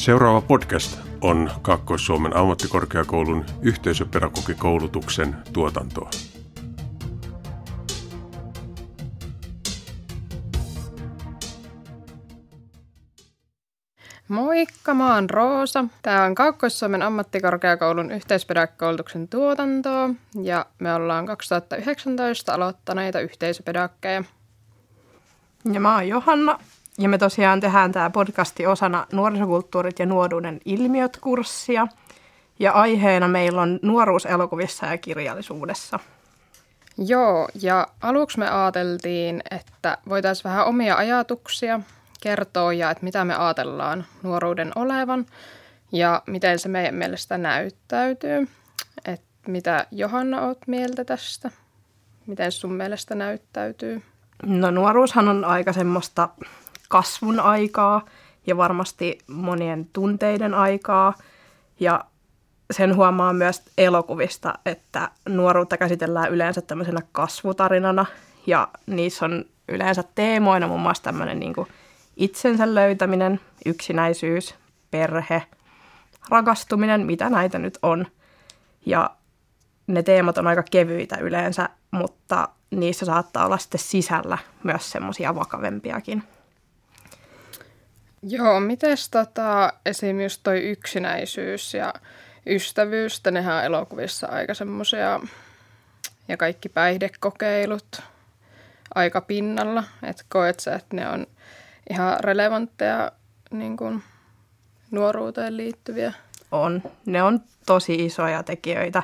Seuraava podcast on Kaakkois-Suomen ammattikorkeakoulun yhteisöpedagogikoulutuksen tuotantoa. Moikka, mä oon Roosa. Tää on Kaakkois-Suomen ammattikorkeakoulun yhteispedagogikoulutuksen tuotantoa ja me ollaan 2019 aloittaneita yhteisöpedagogkeja. Ja mä oon Johanna ja me tosiaan tehdään tämä podcasti osana nuorisokulttuurit ja nuoruuden ilmiöt kurssia. Ja aiheena meillä on nuoruus elokuvissa ja kirjallisuudessa. Joo, ja aluksi me ajateltiin, että voitaisiin vähän omia ajatuksia kertoa ja että mitä me ajatellaan nuoruuden olevan ja miten se meidän mielestä näyttäytyy. Että mitä Johanna oot mieltä tästä? Miten sun mielestä näyttäytyy? No nuoruushan on aika semmoista kasvun aikaa ja varmasti monien tunteiden aikaa. Ja sen huomaa myös elokuvista, että nuoruutta käsitellään yleensä tämmöisenä kasvutarinana ja niissä on yleensä teemoina muun muassa tämmöinen niin itsensä löytäminen, yksinäisyys, perhe, rakastuminen, mitä näitä nyt on. Ja ne teemat on aika kevyitä yleensä, mutta niissä saattaa olla sitten sisällä myös semmoisia vakavempiakin. Joo, miten tota, esim. just toi yksinäisyys ja ystävyys, nehän on elokuvissa aika semmoisia, ja kaikki päihdekokeilut aika pinnalla, että koet sä, että ne on ihan relevantteja niin kuin nuoruuteen liittyviä? On. Ne on tosi isoja tekijöitä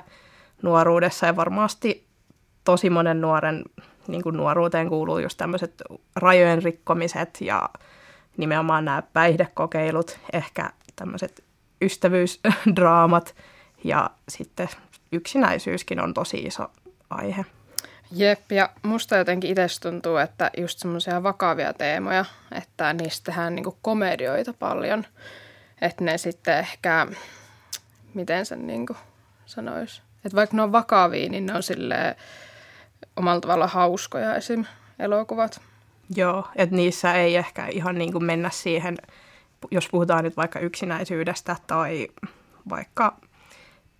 nuoruudessa ja varmasti tosi monen nuoren niin kuin nuoruuteen kuuluu just tämmöiset rajojen rikkomiset ja nimenomaan nämä päihdekokeilut, ehkä tämmöiset ystävyysdraamat ja sitten yksinäisyyskin on tosi iso aihe. Jep, ja musta jotenkin itse tuntuu, että just semmoisia vakavia teemoja, että niistä tehdään niinku komedioita paljon. Että ne sitten ehkä, miten sen niinku sanoisi, että vaikka ne on vakavia, niin ne on sille omalla tavalla hauskoja esim. elokuvat. Joo, että niissä ei ehkä ihan niin kuin mennä siihen, jos puhutaan nyt vaikka yksinäisyydestä tai vaikka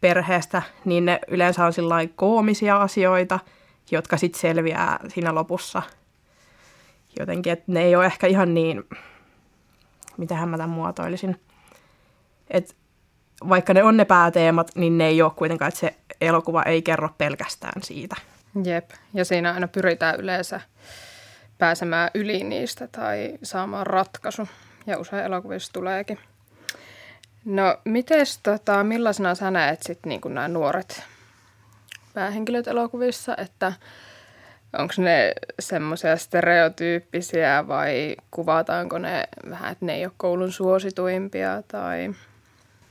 perheestä, niin ne yleensä on sellainen koomisia asioita, jotka sitten selviää siinä lopussa. Jotenkin, että ne ei ole ehkä ihan niin, mitä mä tämän muotoilisin. Että vaikka ne on ne pääteemat, niin ne ei ole kuitenkaan, että se elokuva ei kerro pelkästään siitä. Jep, ja siinä aina pyritään yleensä pääsemään yli niistä tai saamaan ratkaisu. Ja usein elokuvissa tuleekin. No, mites, tota, millaisena sä näet sitten niin nämä nuoret päähenkilöt elokuvissa, että onko ne semmoisia stereotyyppisiä vai kuvataanko ne vähän, että ne ei ole koulun suosituimpia tai...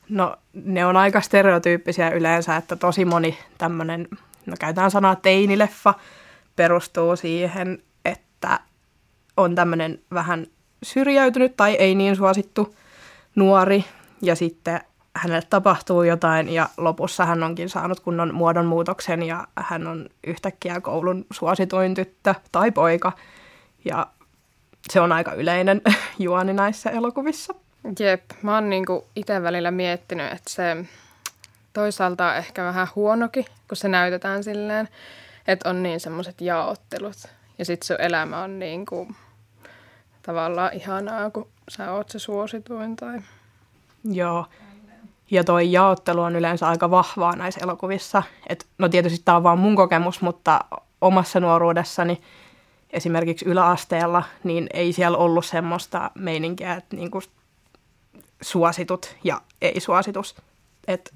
No ne on aika stereotyyppisiä yleensä, että tosi moni tämmöinen, no käytetään sanaa teinileffa, perustuu siihen, että on tämmöinen vähän syrjäytynyt tai ei niin suosittu nuori ja sitten hänelle tapahtuu jotain ja lopussa hän onkin saanut kunnon muodonmuutoksen ja hän on yhtäkkiä koulun suosituin tyttö tai poika. Ja se on aika yleinen juoni näissä elokuvissa. Jep, mä oon niinku itse välillä miettinyt, että se toisaalta on ehkä vähän huonokin, kun se näytetään silleen, että on niin semmoiset jaottelut. Ja sitten sun elämä on niinku tavallaan ihanaa, kun sä oot se suosituin tai... Joo, ja toi jaottelu on yleensä aika vahvaa näissä elokuvissa. Et, no tietysti tämä on vaan mun kokemus, mutta omassa nuoruudessani esimerkiksi yläasteella, niin ei siellä ollut semmoista meininkiä, että niinku suositut ja ei-suositus. Et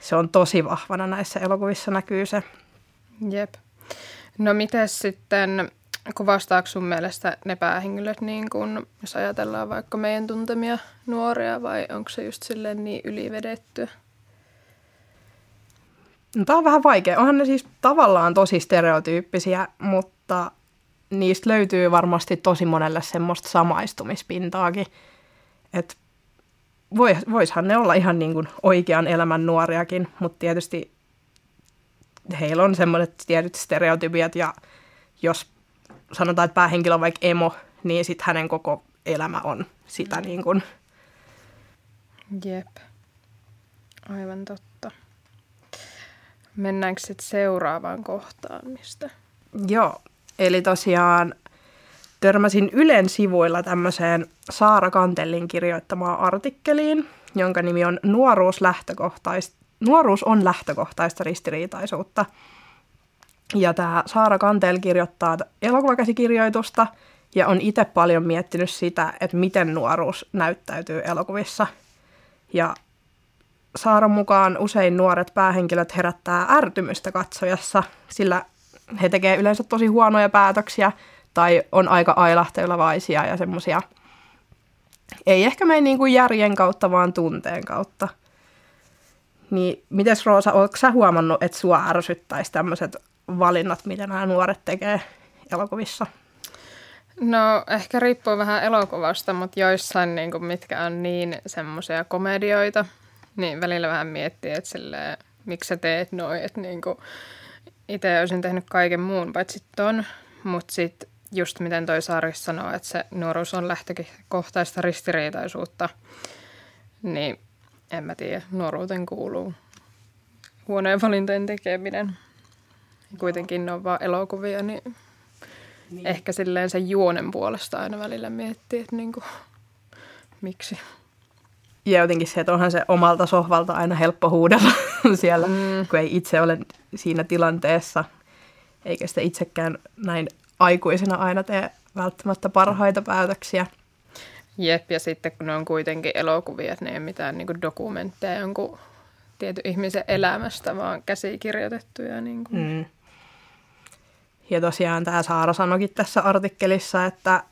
se on tosi vahvana näissä elokuvissa näkyy se. Jep. No miten sitten kuvastaako sun mielestä ne päähenkilöt, niin kun, jos ajatellaan vaikka meidän tuntemia nuoria, vai onko se just silleen niin ylivedetty? No, tämä on vähän vaikea. Onhan ne siis tavallaan tosi stereotyyppisiä, mutta niistä löytyy varmasti tosi monelle semmoista samaistumispintaakin. Että voishan ne olla ihan niin kuin oikean elämän nuoriakin, mutta tietysti heillä on semmoiset tietyt stereotypiat ja jos sanotaan, että päähenkilö on vaikka emo, niin sitten hänen koko elämä on sitä mm. niin kuin Jep. Aivan totta. Mennäänkö sitten seuraavaan kohtaan, mistä? Joo, eli tosiaan törmäsin Ylen sivuilla tämmöiseen Saara Kantellin kirjoittamaan artikkeliin, jonka nimi on Nuoruus, lähtökohtais- Nuoruus on lähtökohtaista ristiriitaisuutta. Ja tämä Saara Kantel kirjoittaa elokuvakäsikirjoitusta ja on itse paljon miettinyt sitä, että miten nuoruus näyttäytyy elokuvissa. Ja Saaran mukaan usein nuoret päähenkilöt herättää ärtymystä katsojassa, sillä he tekevät yleensä tosi huonoja päätöksiä tai on aika ailahtelevaisia ja semmoisia ei ehkä mene niin kuin järjen kautta, vaan tunteen kautta. Niin mites Roosa, oletko sä huomannut, että sua ärsyttäisi tämmöiset valinnat, mitä nämä nuoret tekee elokuvissa? No ehkä riippuu vähän elokuvasta, mutta joissain, niin kuin, mitkä on niin semmoisia komedioita, niin välillä vähän miettii, että silleen, miksi sä teet noin, että niin kuin, itse olisin tehnyt kaiken muun paitsi ton, mutta sitten just miten toi Saaris sanoo, että se nuoruus on lähtökohtaista ristiriitaisuutta, niin en mä tiedä, nuoruuteen kuuluu huoneen valintojen tekeminen. Kuitenkin ne on vaan elokuvia, niin, niin. ehkä silleen sen juonen puolesta aina välillä miettii, että niinku, miksi. Ja jotenkin se, että onhan se omalta sohvalta aina helppo huudella siellä, mm. kun ei itse ole siinä tilanteessa, eikä sitä itsekään näin aikuisena aina tee välttämättä parhaita päätöksiä. Jep, ja sitten kun ne on kuitenkin elokuvia, että ne ei ole mitään niin dokumentteja jonkun tietyn ihmisen elämästä, vaan käsikirjoitettuja. Niin kuin. Mm. Ja tosiaan tämä Saara sanoikin tässä artikkelissa, että,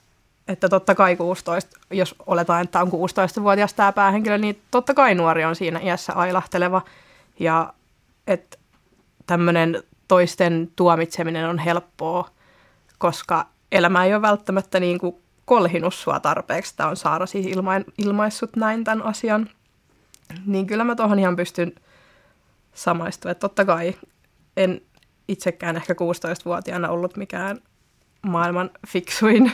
että totta kai 16, jos oletaan, että on 16-vuotias tämä päähenkilö, niin totta kai nuori on siinä iässä ailahteleva. Ja että tämmöinen toisten tuomitseminen on helppoa, koska elämä ei ole välttämättä niin kuin kolhinut sua tarpeeksi. Tämä on Saara siis ilma- ilmaissut näin tämän asian. Niin kyllä mä tuohon ihan pystyn samaistumaan. Totta kai en itsekään ehkä 16-vuotiaana ollut mikään maailman fiksuin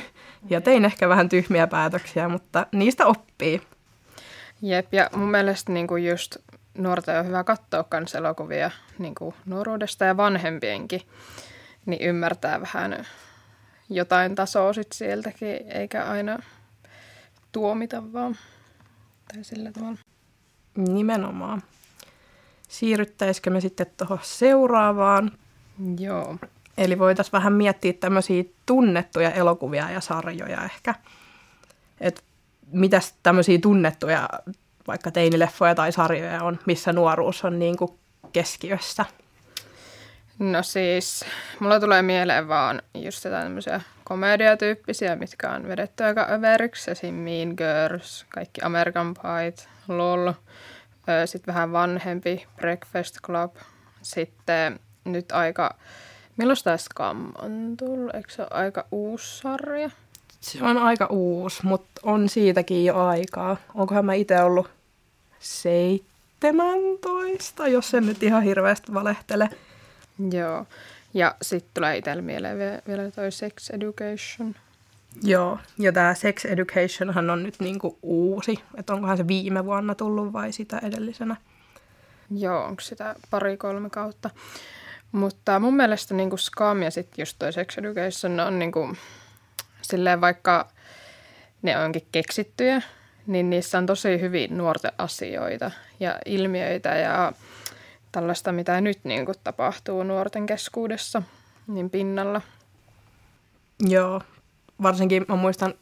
ja tein ehkä vähän tyhmiä päätöksiä, mutta niistä oppii. Jep, ja mun mielestä niin kuin just nuorten on hyvä katsoa myös elokuvia niin kuin nuoruudesta ja vanhempienkin, niin ymmärtää vähän jotain tasoa sit sieltäkin, eikä aina tuomita vaan. Tai sillä tavalla. Nimenomaan. Siirryttäisikö me sitten tuohon seuraavaan? Joo. Eli voitaisiin vähän miettiä tämmöisiä tunnettuja elokuvia ja sarjoja ehkä. Että mitäs tämmöisiä tunnettuja vaikka teinileffoja tai sarjoja on, missä nuoruus on niin kuin keskiössä? No siis, mulla tulee mieleen vaan just jotain tämmöisiä komediatyyppisiä, mitkä on vedetty aika överiksi. Esim. Mean Girls, kaikki American Pie, LOL. Sitten vähän vanhempi, Breakfast Club. Sitten nyt aika, milloin tämä Scam on tullut? Eikö se ole aika uusi sarja? Se on aika uusi, mutta on siitäkin jo aikaa. Onkohan mä itse ollut 17, jos en nyt ihan hirveästi valehtele. Joo. Ja sitten tulee itsellä mieleen vielä toi Sex Education. Joo, ja tämä Sex Educationhan on nyt niinku uusi, että onkohan se viime vuonna tullut vai sitä edellisenä? Joo, onko sitä pari-kolme kautta. Mutta mun mielestä niinku Scam ja sitten just toi Sex Education on niinku, silleen vaikka ne onkin keksittyjä, niin niissä on tosi hyvin nuorten asioita ja ilmiöitä ja tällaista, mitä nyt niin kuin tapahtuu nuorten keskuudessa, niin pinnalla. Joo, varsinkin mä muistan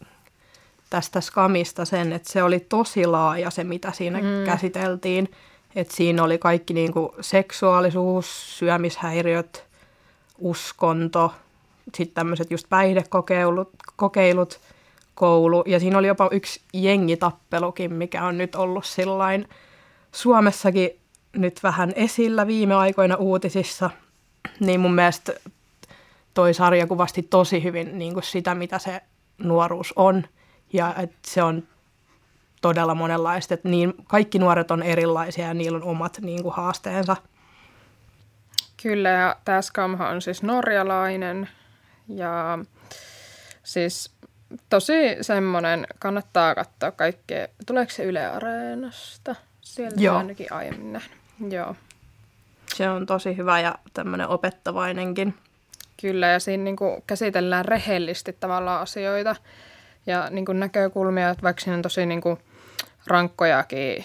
tästä skamista sen, että se oli tosi laaja se, mitä siinä mm. käsiteltiin. Että siinä oli kaikki niin kuin seksuaalisuus, syömishäiriöt, uskonto, sitten tämmöiset just päihdekokeilut, kokeilut, koulu. Ja siinä oli jopa yksi jengitappelukin, mikä on nyt ollut sillain Suomessakin nyt vähän esillä viime aikoina uutisissa, niin mun mielestä toi sarja kuvasti tosi hyvin niin kuin sitä, mitä se nuoruus on. Ja että se on todella monenlaista. Että niin, kaikki nuoret on erilaisia ja niillä on omat niin kuin, haasteensa. Kyllä, ja tämä Skamha on siis norjalainen. Ja siis tosi semmoinen, kannattaa katsoa kaikkea. Tuleeko se Yle Areenasta? Sieltä Joo. ainakin aiemmin nähnyt. Joo. Se on tosi hyvä ja tämmöinen opettavainenkin. Kyllä, ja siinä niin kuin käsitellään rehellisesti tavallaan asioita ja niin kuin näkökulmia, että vaikka siinä on tosi niin kuin rankkojakin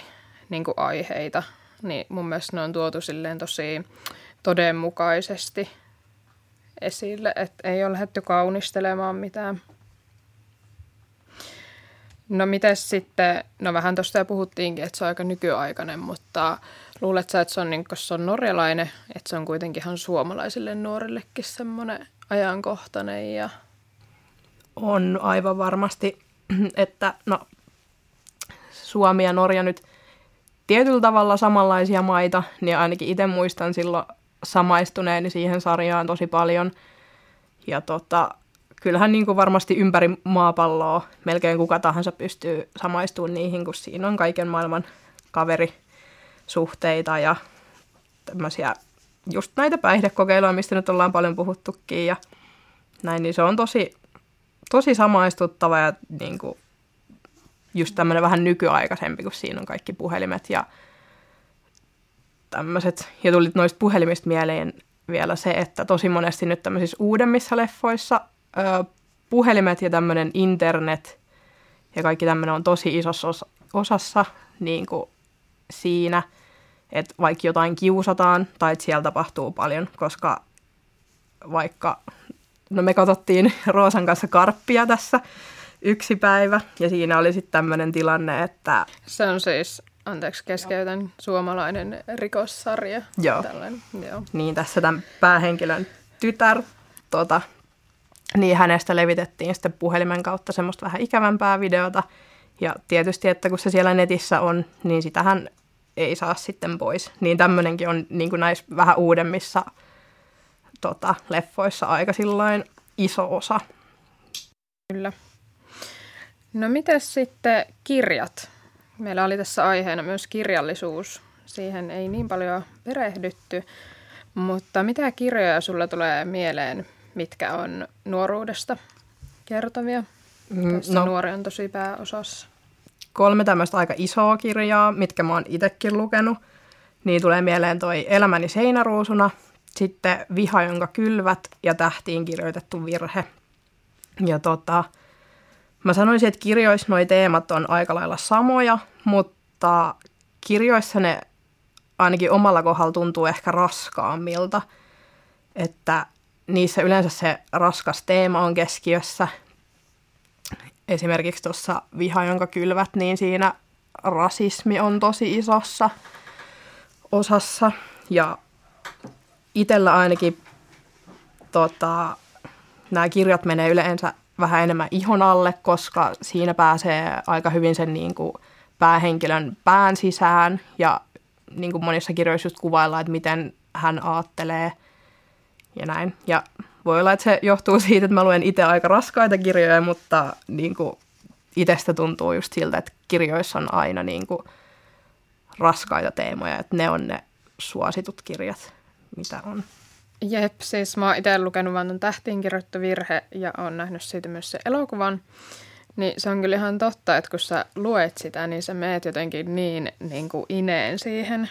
niin kuin aiheita, niin mun mielestä ne on tuotu silleen tosi todenmukaisesti esille, että ei ole lähdetty kaunistelemaan mitään. No miten sitten, no vähän tuosta jo puhuttiinkin, että se on aika nykyaikainen, mutta luulet sä, että se on, niin, se on norjalainen, että se on kuitenkin ihan suomalaisille nuorillekin semmoinen ajankohtainen ja... On aivan varmasti, että no Suomi ja Norja nyt tietyllä tavalla samanlaisia maita, niin ainakin itse muistan silloin samaistuneeni siihen sarjaan tosi paljon. Ja tota, kyllähän niin kuin varmasti ympäri maapalloa melkein kuka tahansa pystyy samaistumaan niihin, kun siinä on kaiken maailman kaverisuhteita ja tämmöisiä just näitä päihdekokeiluja, mistä nyt ollaan paljon puhuttukin ja näin, niin se on tosi, tosi samaistuttava ja niin kuin just tämmöinen vähän nykyaikaisempi, kun siinä on kaikki puhelimet ja tämmöiset. Ja tuli noista puhelimista mieleen vielä se, että tosi monesti nyt tämmöisissä uudemmissa leffoissa ö, puhelimet ja tämmöinen internet ja kaikki tämmöinen on tosi isossa os- osassa niin kuin siinä, että vaikka jotain kiusataan tai että siellä tapahtuu paljon, koska vaikka, no me katsottiin Roosan kanssa karppia tässä yksi päivä ja siinä oli sitten tämmöinen tilanne, että... Se on siis anteeksi keskeytän, suomalainen rikossarja. Joo. Tällainen. Joo. Niin, tässä tämän päähenkilön tytär, tota, niin hänestä levitettiin sitten puhelimen kautta semmoista vähän ikävämpää videota. Ja tietysti, että kun se siellä netissä on, niin sitähän ei saa sitten pois. Niin tämmöinenkin on niin kuin näissä vähän uudemmissa tota, leffoissa aika sillain iso osa. Kyllä. No miten sitten kirjat? Meillä oli tässä aiheena myös kirjallisuus. Siihen ei niin paljon perehdytty, mutta mitä kirjoja sulla tulee mieleen, mitkä on nuoruudesta kertovia? Mm, tässä no, nuori on tosi pääosassa. Kolme tämmöistä aika isoa kirjaa, mitkä mä oon itsekin lukenut. Niin tulee mieleen toi Elämäni seinäruusuna, sitten Viha, jonka kylvät ja tähtiin kirjoitettu virhe. Ja tota, Mä sanoisin, että kirjoissa nuo teemat on aika lailla samoja, mutta kirjoissa ne ainakin omalla kohdalla tuntuu ehkä raskaammilta, että niissä yleensä se raskas teema on keskiössä. Esimerkiksi tuossa Viha, jonka kylvät, niin siinä rasismi on tosi isossa osassa. Ja itsellä ainakin tota, nämä kirjat menee yleensä vähän enemmän ihon alle, koska siinä pääsee aika hyvin sen niin kuin päähenkilön pään sisään ja niin kuin monissa kirjoissa just kuvaillaan, että miten hän aattelee ja näin. Ja voi olla, että se johtuu siitä, että mä luen itse aika raskaita kirjoja, mutta niin kuin itsestä tuntuu just siltä, että kirjoissa on aina niin kuin raskaita teemoja, että ne on ne suositut kirjat, mitä on. Jep, siis mä oon itse lukenut vaan tähtiin kirjoittu virhe ja oon nähnyt siitä myös se elokuvan. Niin se on kyllä ihan totta, että kun sä luet sitä, niin sä meet jotenkin niin, niin kuin ineen siihen.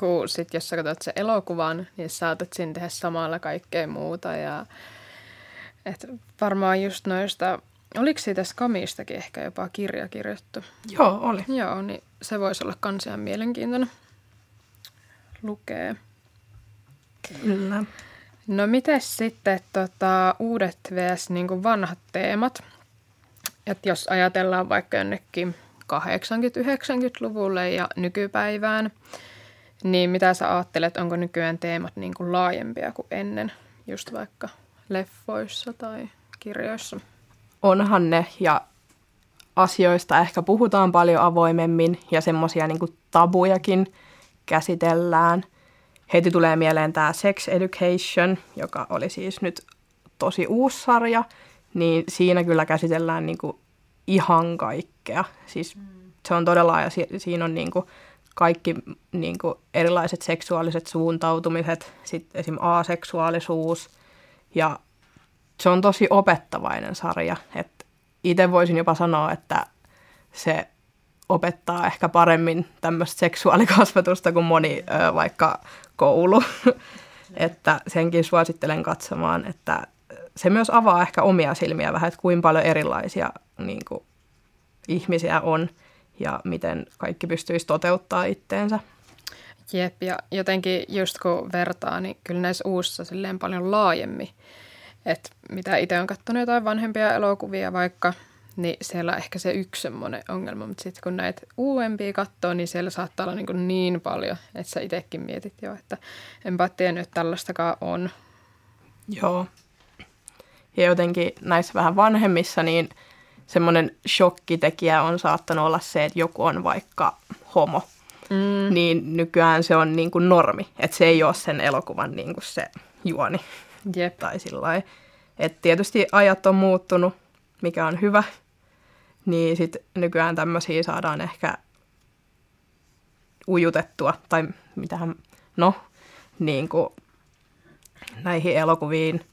Kun sit jos sä katsot se elokuvan, niin saatat siinä tehdä samalla kaikkea muuta. Ja, et varmaan just noista, oliko siitä Skamistakin ehkä jopa kirja kirjoittu? Joo, oli. Joo, niin se voisi olla kans ihan mielenkiintoinen lukee. Kyllä. No miten sitten tota, uudet vs. Niin vanhat teemat? Et jos ajatellaan vaikka jonnekin 80-90-luvulle ja nykypäivään, niin mitä sä ajattelet, onko nykyään teemat niin kuin laajempia kuin ennen, just vaikka leffoissa tai kirjoissa? Onhan ne, ja asioista ehkä puhutaan paljon avoimemmin, ja semmoisia niin tabujakin käsitellään – heti tulee mieleen tämä Sex Education, joka oli siis nyt tosi uusi sarja, niin siinä kyllä käsitellään niin kuin ihan kaikkea. Siis se on todella, ja si- siinä on niin kuin kaikki niin kuin erilaiset seksuaaliset suuntautumiset, sitten esim. aseksuaalisuus, ja se on tosi opettavainen sarja, itse voisin jopa sanoa, että se opettaa ehkä paremmin tämmöistä seksuaalikasvatusta kuin moni ö, vaikka koulu. että senkin suosittelen katsomaan, että se myös avaa ehkä omia silmiä vähän, että kuinka paljon erilaisia niin kuin, ihmisiä on ja miten kaikki pystyisi toteuttaa itteensä. Jep, ja jotenkin just kun vertaa, niin kyllä näissä uusissa silleen paljon laajemmin. Että mitä itse on katsonut jotain vanhempia elokuvia vaikka, niin siellä on ehkä se yksi semmoinen ongelma, mutta sitten kun näitä uudempia katsoo, niin siellä saattaa olla niin, niin paljon, että sä itsekin mietit jo, että enpä tiennyt, että tällaistakaan on. Joo. Ja jotenkin näissä vähän vanhemmissa, niin semmoinen shokkitekijä on saattanut olla se, että joku on vaikka homo. Mm. Niin nykyään se on niin kuin normi, että se ei ole sen elokuvan niin kuin se juoni. Jep. Tai sillä Että tietysti ajat on muuttunut, mikä on hyvä, niin sitten nykyään tämmöisiä saadaan ehkä ujutettua, tai mitähän, no, niin kuin näihin elokuviin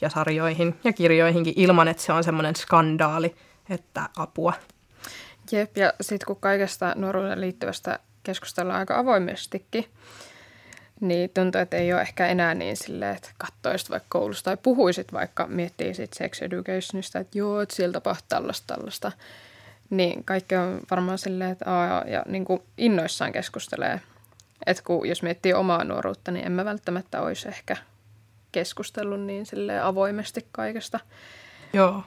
ja sarjoihin ja kirjoihinkin ilman, että se on semmoinen skandaali, että apua. Jep, ja sitten kun kaikesta nuoruuden liittyvästä keskustellaan aika avoimestikin, niin tuntuu, että ei ole ehkä enää niin silleen, että katsoisit vaikka koulusta tai puhuisit vaikka, miettii sit sex educationista, että joo, että siellä tapahtuu tällaista, tällaista. Niin kaikki on varmaan silleen, että aa, ja niin kuin innoissaan keskustelee. Että kun jos miettii omaa nuoruutta, niin en mä välttämättä olisi ehkä keskustellut niin sille avoimesti kaikesta. Joo.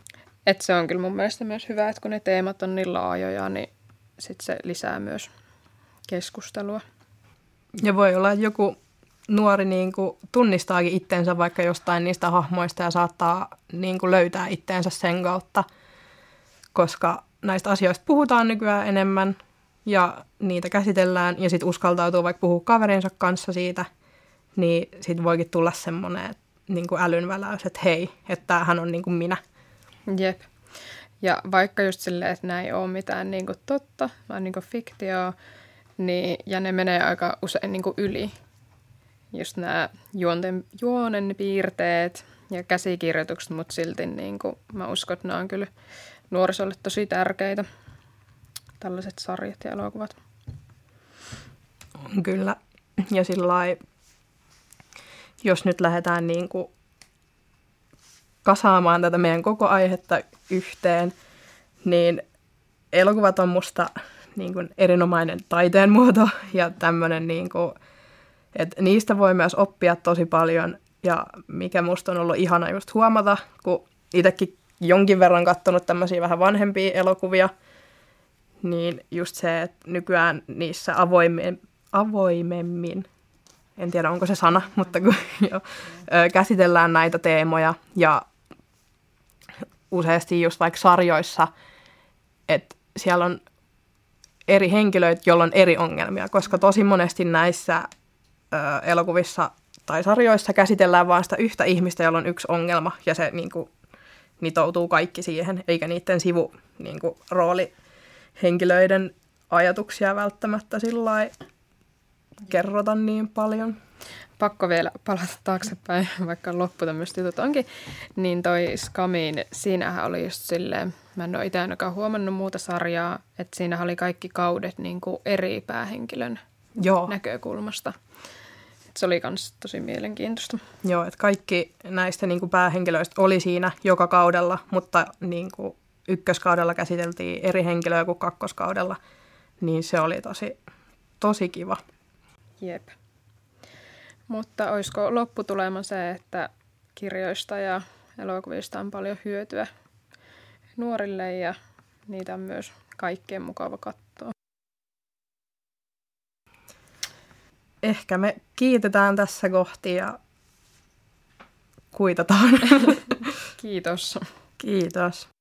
Et se on kyllä mun mielestä myös hyvä, että kun ne teemat on niin laajoja, niin sit se lisää myös keskustelua. Ja voi olla, että joku nuori niin kuin tunnistaakin itteensä vaikka jostain niistä hahmoista ja saattaa niin kuin löytää itteensä sen kautta, koska näistä asioista puhutaan nykyään enemmän ja niitä käsitellään ja sitten uskaltautuu vaikka puhua kaverinsa kanssa siitä, niin sitten voikin tulla semmoinen niin kuin älynväläys, että hei, että hän on niin kuin minä. Jep. Ja vaikka just silleen, että näin ei ole mitään niin kuin totta, vaan niin kuin fiktioa, niin, ja ne menee aika usein niin kuin yli. Just nämä juonten, juonen piirteet ja käsikirjoitukset, mutta silti niin kuin, mä uskon, että nämä on kyllä nuorisolle tosi tärkeitä, tällaiset sarjat ja elokuvat. On kyllä. Ja sillä jos nyt lähdetään niin kuin kasaamaan tätä meidän koko aihetta yhteen, niin elokuvat on musta niin kuin erinomainen taiteen muoto ja tämmöinen, niin kuin, että niistä voi myös oppia tosi paljon. Ja mikä musta on ollut ihana just huomata, kun itsekin jonkin verran katsonut tämmöisiä vähän vanhempia elokuvia, niin just se, että nykyään niissä avoimemmin, avoimemmin en tiedä onko se sana, mutta kun jo, käsitellään näitä teemoja ja useasti just vaikka sarjoissa, että siellä on eri henkilöitä, joilla on eri ongelmia, koska tosi monesti näissä ö, elokuvissa tai sarjoissa käsitellään vain sitä yhtä ihmistä, jolla on yksi ongelma, ja se niin kuin, nitoutuu kaikki siihen, eikä niiden sivu niin kuin, roolihenkilöiden ajatuksia välttämättä sillä kerrota niin paljon. Pakko vielä palata taaksepäin, vaikka loppu tämmöistä jutut onkin. Niin toi Skamin, siinähän oli just silleen, mä en ole itse ainakaan huomannut muuta sarjaa, että siinä oli kaikki kaudet niin kuin eri päähenkilön Joo. näkökulmasta. Et se oli myös tosi mielenkiintoista. Joo, että kaikki näistä niin kuin päähenkilöistä oli siinä joka kaudella, mutta niin kuin ykköskaudella käsiteltiin eri henkilöä kuin kakkoskaudella, niin se oli tosi, tosi kiva. Jep. Mutta olisiko lopputulema se, että kirjoista ja elokuvista on paljon hyötyä nuorille ja niitä on myös kaikkien mukava katsoa. Ehkä me kiitetään tässä kohti ja kuitataan. Kiitos. Kiitos.